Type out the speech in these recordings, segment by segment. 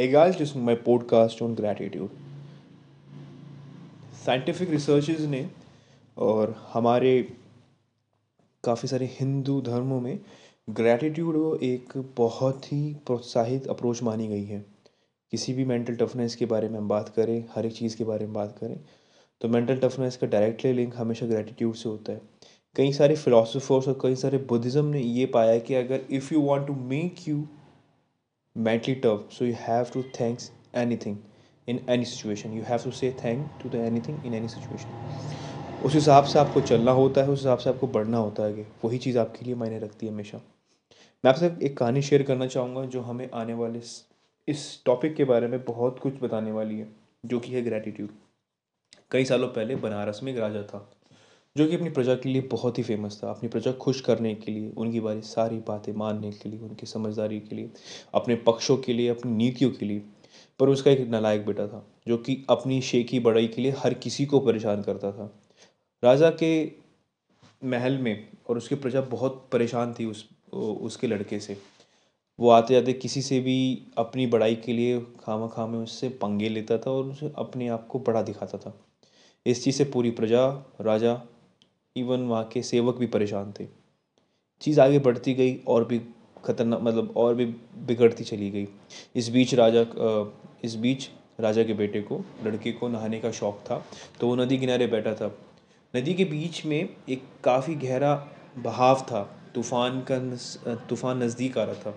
Hey guys, this is my podcast on gratitude. Scientific researches ने और हमारे काफ़ी सारे हिंदू धर्मों में ग्रैटिट्यूड एक बहुत ही प्रोत्साहित अप्रोच मानी गई है किसी भी मेंटल टफनेस के बारे में हम बात करें हर एक चीज़ के बारे में बात करें तो मेंटल टफनेस का डायरेक्टली लिंक हमेशा ग्रैटिट्यूड से होता है कई सारे फिलोसफर्स और कई सारे बुद्धिज़्म ने ये पाया कि अगर if you want to make you mentally tough, so you have to thanks anything in any situation. You have to say thank to the anything in any situation. उस हिसाब से आपको चलना होता है, उस हिसाब से आपको बढ़ना होता है कि वही चीज़ आपके लिए मायने रखती है हमेशा। मैं आपसे एक कहानी शेयर करना चाहूँगा जो हमें आने वाले इस टॉपिक के बारे में बहुत कुछ बताने वाली है, जो कि है ग्रैटिट्यूड कई सालों पहले बनारस में एक राजा था। जो कि अपनी प्रजा के लिए बहुत ही फ़ेमस था। अपनी प्रजा खुश करने के लिए, उनकी बारी सारी बातें मानने के लिए, उनकी समझदारी के लिए, अपने पक्षों के लिए, अपनी नीतियों के लिए। पर उसका एक नालायक बेटा था, जो कि अपनी शेखी बड़ाई के लिए हर किसी को परेशान करता था। राजा के महल में और उसकी प्रजा बहुत परेशान थी उस, उसके लड़के से। वो आते जाते किसी से भी अपनी बड़ाई के लिए खामा खा में उससे पंगे लेता था और उसे अपने आप को बड़ा दिखाता था। इस चीज़ से पूरी प्रजा, राजा इवन वहाँ के सेवक भी परेशान थे। चीज़ आगे बढ़ती गई और भी खतरनाक मतलब और भी बिगड़ती चली गई। इस बीच राजा इस बीच राजा के बेटे को, लड़के को नहाने का शौक़ था तो वो नदी किनारे बैठा था। नदी के बीच में एक काफ़ी गहरा बहाव था, तूफ़ान का तूफ़ान नज़दीक आ रहा था।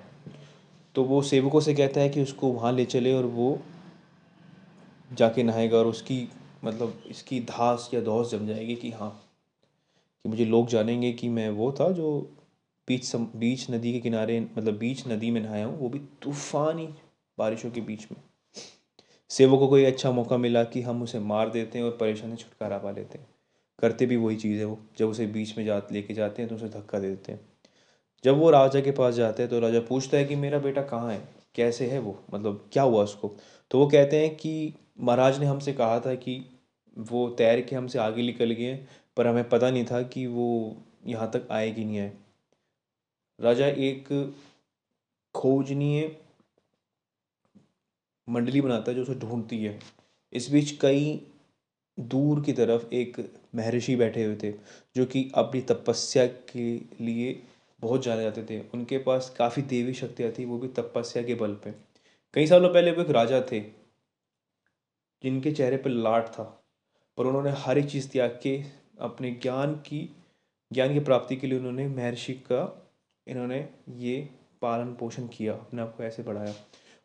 तो वो सेवकों से कहता है कि उसको वहाँ ले चले और वो जाके नहाएगा और उसकी मतलब इसकी धास या दौस जम जाएगी कि हाँ कि मुझे लोग जानेंगे कि मैं वो था जो बीच सम, बीच नदी के किनारे मतलब बीच नदी में नहाया हूँ, वो भी तूफ़ानी बारिशों के बीच में। सेवकों को ये अच्छा मौका मिला कि हम उसे मार देते हैं और परेशानी छुटकारा पा लेते हैं। करते भी वही चीज़ है वो। जब उसे बीच में जा, लेके जाते हैं तो उसे धक्का दे देते हैं। जब वो राजा के पास जाते हैं तो राजा पूछता है कि मेरा बेटा कहाँ है? कैसे है वो? मतलब क्या हुआ उसको? तो वो कहते हैं कि महाराज ने हमसे कहा था कि वो तैर के हमसे आगे निकल गए, पर हमें पता नहीं था कि वो यहाँ तक आए कि नहीं आए। राजा एक खोजनीय मंडली बनाता है जो उसे ढूंढती है। इस बीच कई दूर की तरफ़ एक महर्षि बैठे हुए थे, जो कि अपनी तपस्या के लिए बहुत जाने जाते थे। उनके पास काफ़ी देवी शक्तियाँ थी, वो भी तपस्या के बल पे। कई सालों पहले वो एक राजा थे, जिनके चेहरे पर लाट था। पर उन्होंने हर एक चीज़ त्याग के अपने ज्ञान की ज्ञान की प्राप्ति के लिए उन्होंने महर्षि का, इन्होंने ये पालन पोषण किया, अपने आप को ऐसे बढ़ाया।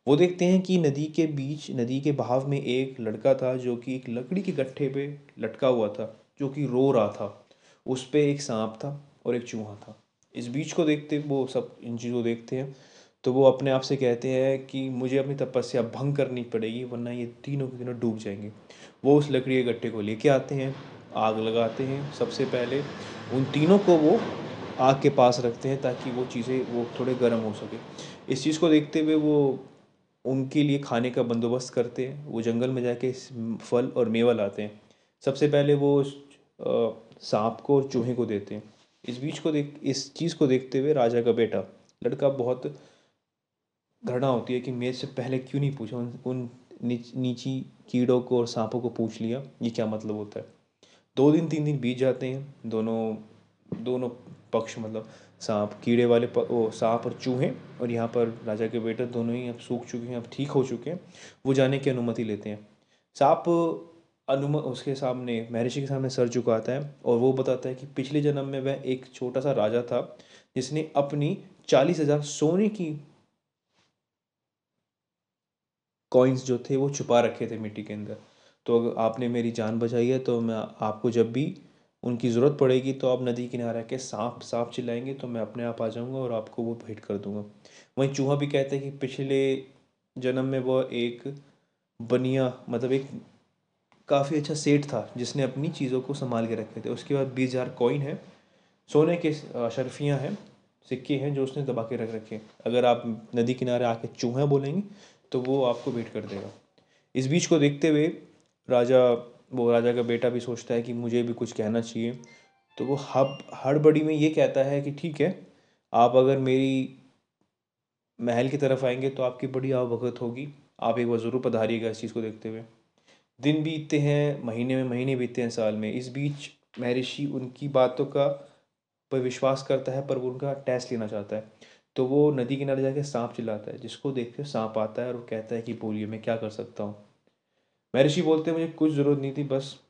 वो देखते हैं कि नदी के बीच, नदी के बहाव में एक लड़का था जो कि एक लकड़ी के गट्ठे पे लटका हुआ था, जो कि रो रहा था। उस पर एक सांप था और एक चूहा था। इस बीच को देखते, वो सब इन चीज़ों देखते हैं। तो वो अपने आप से कहते हैं कि मुझे अपनी तपस्या भंग करनी पड़ेगी, वरना ये तीनों के तीनों डूब जाएँगे। वो उस लकड़ी के गट्ठे को लेके आते हैं, आग लगाते हैं सबसे पहले। उन तीनों को वो आग के पास रखते हैं ताकि वो चीज़ें, वो थोड़े गर्म हो सके। इस चीज़ को देखते हुए वो उनके लिए खाने का बंदोबस्त करते हैं। वो जंगल में जाके फल और मेवा लाते हैं। सबसे पहले वो सांप को और चूहे को देते हैं। इस बीच को देख, इस चीज़ को देखते हुए राजा का बेटा, लड़का बहुत घृणा होती है कि मेरे से पहले क्यों नहीं पूछा? उन उन नीच, नीची कीड़ों को और सांपों को पूछ लिया ये क्या मतलब होता है? दो दिन तीन दिन बीत जाते हैं दोनों दोनों पक्ष मतलब सांप कीड़े वाले वो सांप और चूहे और यहाँ पर राजा के बेटे दोनों ही अब सूख चुके हैं अब ठीक हो चुके हैं वो जाने की अनुमति लेते हैं। सांप अनुम उसके सामने महर्षि के सामने सर झुकाता है और वो बताता है कि पिछले जन्म में वह एक छोटा सा राजा था जिसने अपनी चालीस हज़ार सोने की कॉइन्स जो थे वो छुपा रखे थे मिट्टी के अंदर। तो अगर आपने मेरी जान बचाई है तो मैं आपको जब भी उनकी ज़रूरत पड़ेगी तो आप नदी किनारे के सांप सांप चिल्लाएँगे तो मैं अपने आप आ जाऊँगा और आपको वो भेंट कर दूँगा। वहीं चूहा भी कहते हैं कि पिछले जन्म में वह एक बनिया मतलब एक काफ़ी अच्छा सेठ था, जिसने अपनी चीज़ों को संभाल के रखे थे। उसके बाद बीस हज़ार कॉइन है, सोने के शर्फियाँ हैं, सिक्के हैं, जो उसने दबा के रख रखे अगर आप नदी किनारे आके चूहे बोलेंगे तो वो आपको भेंट कर देगा। इस बीच को देखते हुए राजा, वो राजा का बेटा भी सोचता है कि मुझे भी कुछ कहना चाहिए। तो वो हब, हड़बड़ी में ये कहता है कि ठीक है, आप अगर मेरी महल की तरफ़ आएँगे तो आपकी बड़ी आवभगत होगी। आप एक बार ज़रूर पधारिएगा इस चीज़ को देखते हुए। दिन बीतते हैं, महीने में महीने बीतते हैं, साल में। इस बीच महर्षि उनकी बातों का पर विश्वास करता है, पर वो उनका टेस्ट लेना चाहता है। तो वो नदी किनारे जाके सांप चिल्लाता है, जिसको देख के सांप आता है और वो कहता है कि बोलिए, मैं क्या कर सकता हूँ? महर्षि बोलते मुझे कुछ ज़रूरत नहीं थी, बस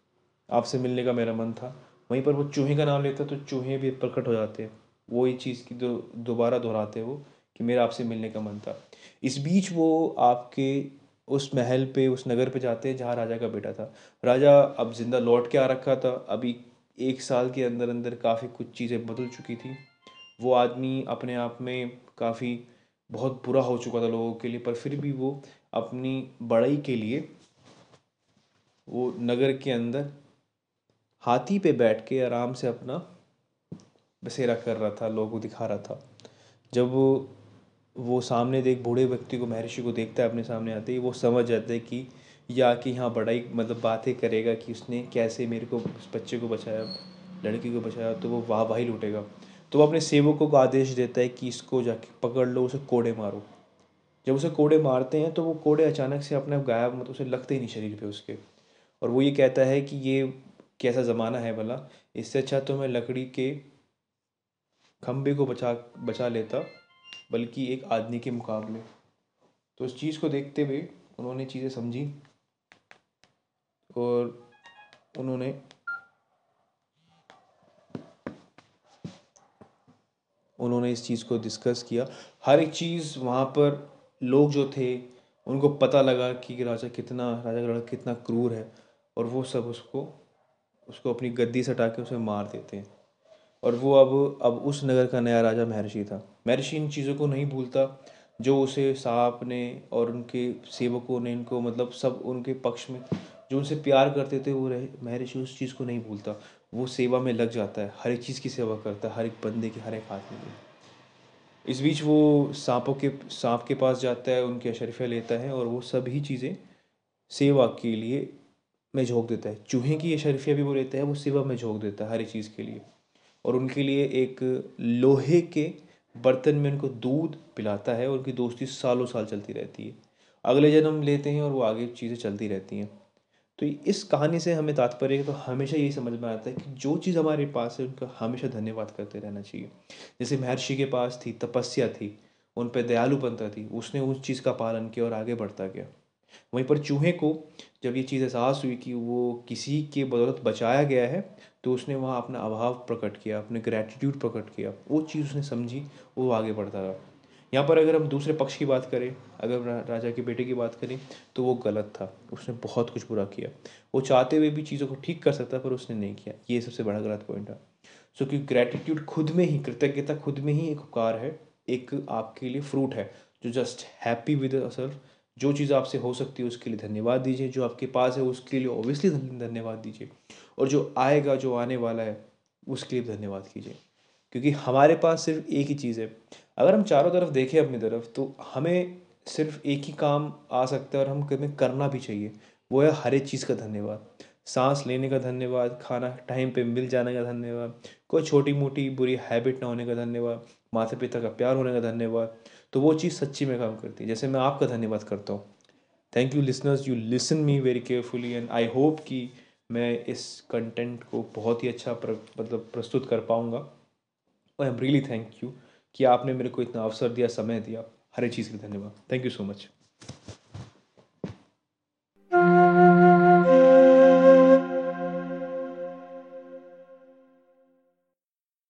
आपसे मिलने का मेरा मन था। वहीं पर वो चूहे का नाम लेता तो चूहे भी प्रकट हो जाते हैं। वही चीज़ की दो, दोबारा दोहराते वो कि मेरा आपसे मिलने का मन था। इस बीच वो आपके उस महल पे, उस नगर पे जाते हैं, जहाँ राजा का बेटा था। राजा अब ज़िंदा लौट के आ रखा था। अभी एक साल के अंदर अंदर काफ़ी कुछ चीज़ें बदल चुकी थी। वो आदमी अपने आप में काफ़ी बहुत बुरा हो चुका था लोगों के लिए, पर फिर भी वो अपनी बड़ाई के लिए वो नगर के अंदर हाथी पे बैठ के आराम से अपना बसेरा कर रहा था, लोगों को दिखा रहा था। जब वो सामने देख बूढ़े व्यक्ति को, महर्षि को देखता है, अपने सामने आते ही वो समझ जाता है कि या कि हाँ बड़ाई मतलब बातें करेगा कि उसने कैसे मेरे को, उस बच्चे को बचाया, लड़की को बचाया तो वो वाह वाही लूटेगा। तो वो अपने सेवकों को आदेश देता है कि इसको जाके पकड़ लो, उसे कोड़े मारो। जब उसे कोड़े मारते हैं तो वो कोड़े अचानक से अपने गायब मतलब उसे लगते ही नहीं शरीर पे उसके। और वो ये कहता है कि ये कैसा ज़माना है भला, इससे अच्छा तो मैं लकड़ी के खंभे को बचा बचा लेता, बल्कि एक आदमी के मुकाबले। तो उस चीज़ को देखते हुए उन्होंने चीज़ें समझी और उन्होंने उन्होंने इस चीज़ को डिस्कस किया। हर एक चीज़ वहाँ पर लोग जो थे, उनको पता लगा कि राजा कितना, राजा का लड़का कितना क्रूर है और वो सब उसको उसको अपनी गद्दी से हटा के उसे मार देते हैं। और वो अब अब उस नगर का नया राजा महर्षि था। महर्षि इन चीज़ों को नहीं भूलता। जो उसे सांप ने और उनके सेवकों ने, इनको मतलब सब उनके पक्ष में जो उनसे प्यार करते थे, वो रहे। महर्षि उस चीज़ को नहीं भूलता। वो सेवा में लग जाता है, हर एक चीज़ की सेवा करता है, हर एक बंदे की, हर एक आदमी की। इस बीच वो सांपों के, सांप के पास जाता है, उनकी अशरफिया लेता है और वो सभी चीज़ें सेवा के लिए में झोंक देता है। चूहे की अशरफिया भी वो लेता है, वो सेवा में झोंक देता है हर एक चीज़ के लिए। और उनके लिए एक लोहे के बर्तन में उनको दूध पिलाता है और उनकी दोस्ती सालों साल चलती रहती है। अगले जन्म लेते हैं और वो आगे चीज़ें चलती रहती हैं। तो इस कहानी से हमें तात्पर्य तो हमेशा यही समझ में आता है कि जो चीज़ हमारे पास है, उनका हमेशा धन्यवाद करते रहना चाहिए। जैसे महर्षि के पास थी, तपस्या थी, उन पर दयालुपनता थी, उसने उस चीज़ का पालन किया और आगे बढ़ता गया। वहीं पर चूहे को जब ये चीज़ एहसास हुई कि वो किसी के बदौलत बचाया गया है तो उसने वहाँ अपना अभाव प्रकट किया, अपने ग्रैटिट्यूड प्रकट किया। वो चीज़ उसने समझी, वो आगे बढ़ता रहा। यहाँ पर अगर हम दूसरे पक्ष की बात करें, अगर राजा के बेटे की बात करें तो वो गलत था। उसने बहुत कुछ बुरा किया। वो चाहते हुए भी चीज़ों को ठीक कर सकता, पर उसने नहीं किया। ये सबसे बड़ा गलत पॉइंट है। सो कि ग्रैटिट्यूड खुद में ही, कृतज्ञता खुद में ही एक उपकार है, एक आपके लिए फ्रूट है, जो जस्ट हैप्पी विद असर जो चीज़ आपसे हो सकती है उसके लिए धन्यवाद दीजिए, जो आपके पास है उसके लिए ऑब्वियसली धन्यवाद दीजिए, और जो आएगा, जो आने वाला है, उसके लिए धन्यवाद कीजिए। क्योंकि हमारे पास सिर्फ़ एक ही चीज़ है अगर हम चारों तरफ़ देखें अपनी तरफ़ तो हमें सिर्फ़ एक ही काम आ सकता है और हम हमें करना भी चाहिए। वो है हर एक चीज़ का धन्यवाद। सांस लेने का धन्यवाद, खाना टाइम पे मिल जाने का धन्यवाद, कोई छोटी मोटी बुरी हैबिट ना होने का धन्यवाद माता पिता का प्यार होने का धन्यवाद तो वो चीज़ सच्ची में काम करती है। जैसे मैं आपका धन्यवाद करता हूँ। Thank you listeners you listen me very carefully and I hope कि मैं इस कंटेंट को बहुत ही अच्छा मतलब प्रस्तुत कर पाऊँगा। I am really thank you कि आपने मेरे को इतना अवसर दिया, समय दिया। हर एक चीज़ के लिए धन्यवाद। Thank you so much